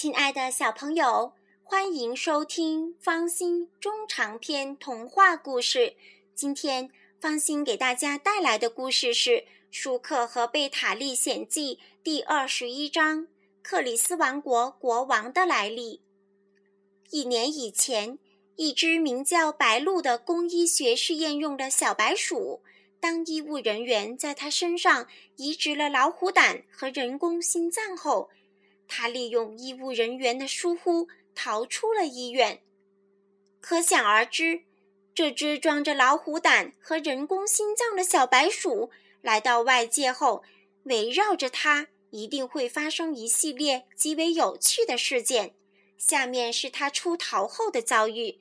亲爱的小朋友，欢迎收听方心中长篇童话故事。今天方心给大家带来的故事是《舒克和贝塔历险记》第二十一章《克里斯王国国王的来历》。一年以前，一只名叫白鹭的工医学试验用的小白鼠，当医务人员在它身上移植了老虎胆和人工心脏后。他利用医务人员的疏忽逃出了医院，可想而知，这只装着老虎胆和人工心脏的小白鼠来到外界后，围绕着它一定会发生一系列极为有趣的事件。下面是他出逃后的遭遇：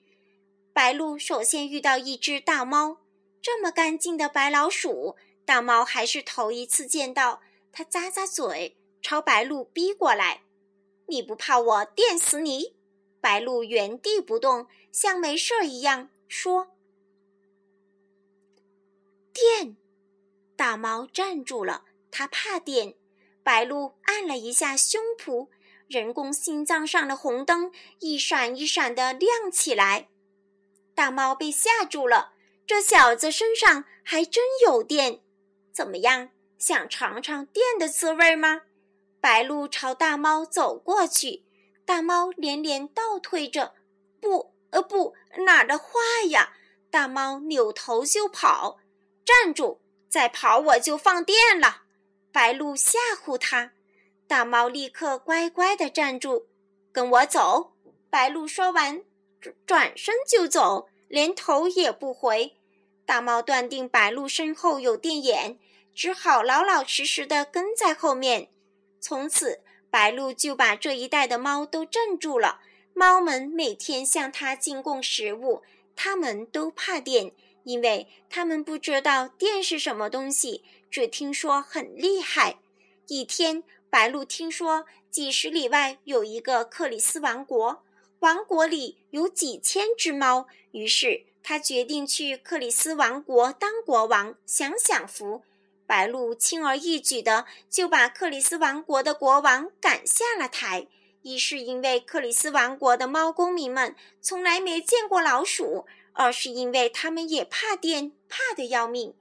白鹭首先遇到一只大猫，这么干净的白老鼠，大猫还是头一次见到。它咂咂嘴。朝白鹭逼过来，你不怕我电死你？白鹭原地不动，像没事一样说：“电！”大猫站住了，它怕电。白鹭按了一下胸脯，人工心脏上的红灯一闪一闪的亮起来。大猫被吓住了，这小子身上还真有电。怎么样，想尝尝电的滋味吗？白鹭朝大猫走过去，大猫连连倒退着，“不，呃，不，哪儿的话呀！”大猫扭头就跑，“站住！再跑我就放电了！”白鹭吓唬他。大猫立刻乖乖地站住，“跟我走！”白鹭说完，转身就走，连头也不回。大猫断定白鹭身后有电眼，只好老老实实地跟在后面。从此，白鹭就把这一带的猫都镇住了。猫们每天向它进贡食物，它们都怕电，因为它们不知道电是什么东西，只听说很厉害。一天，白鹭听说几十里外有一个克里斯王国，王国里有几千只猫，于是他决定去克里斯王国当国王，享享福。白鹭轻而易举的就把克里斯王国的国王赶下了台。一是因为克里斯王国的猫公民们从来没见过老鼠，二是因为他们也怕电，怕得要命。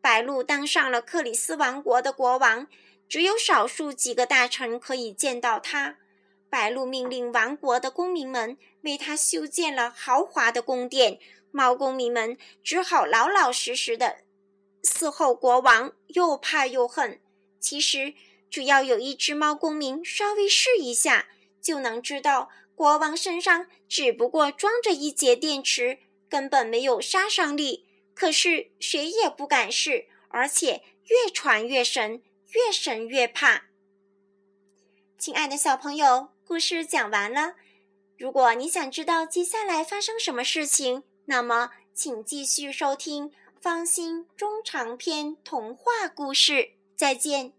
白鹭当上了克里斯王国的国王，只有少数几个大臣可以见到他。白鹭命令王国的公民们为他修建了豪华的宫殿，猫公民们只好老老实实的。伺候国王又怕又恨，其实只要有一只猫公民稍微试一下，就能知道国王身上只不过装着一节电池，根本没有杀伤力。可是谁也不敢试，而且越传越神，越神越怕。亲爱的小朋友，故事讲完了。如果你想知道接下来发生什么事情，那么请继续收听。方心中长篇童话故事，再见。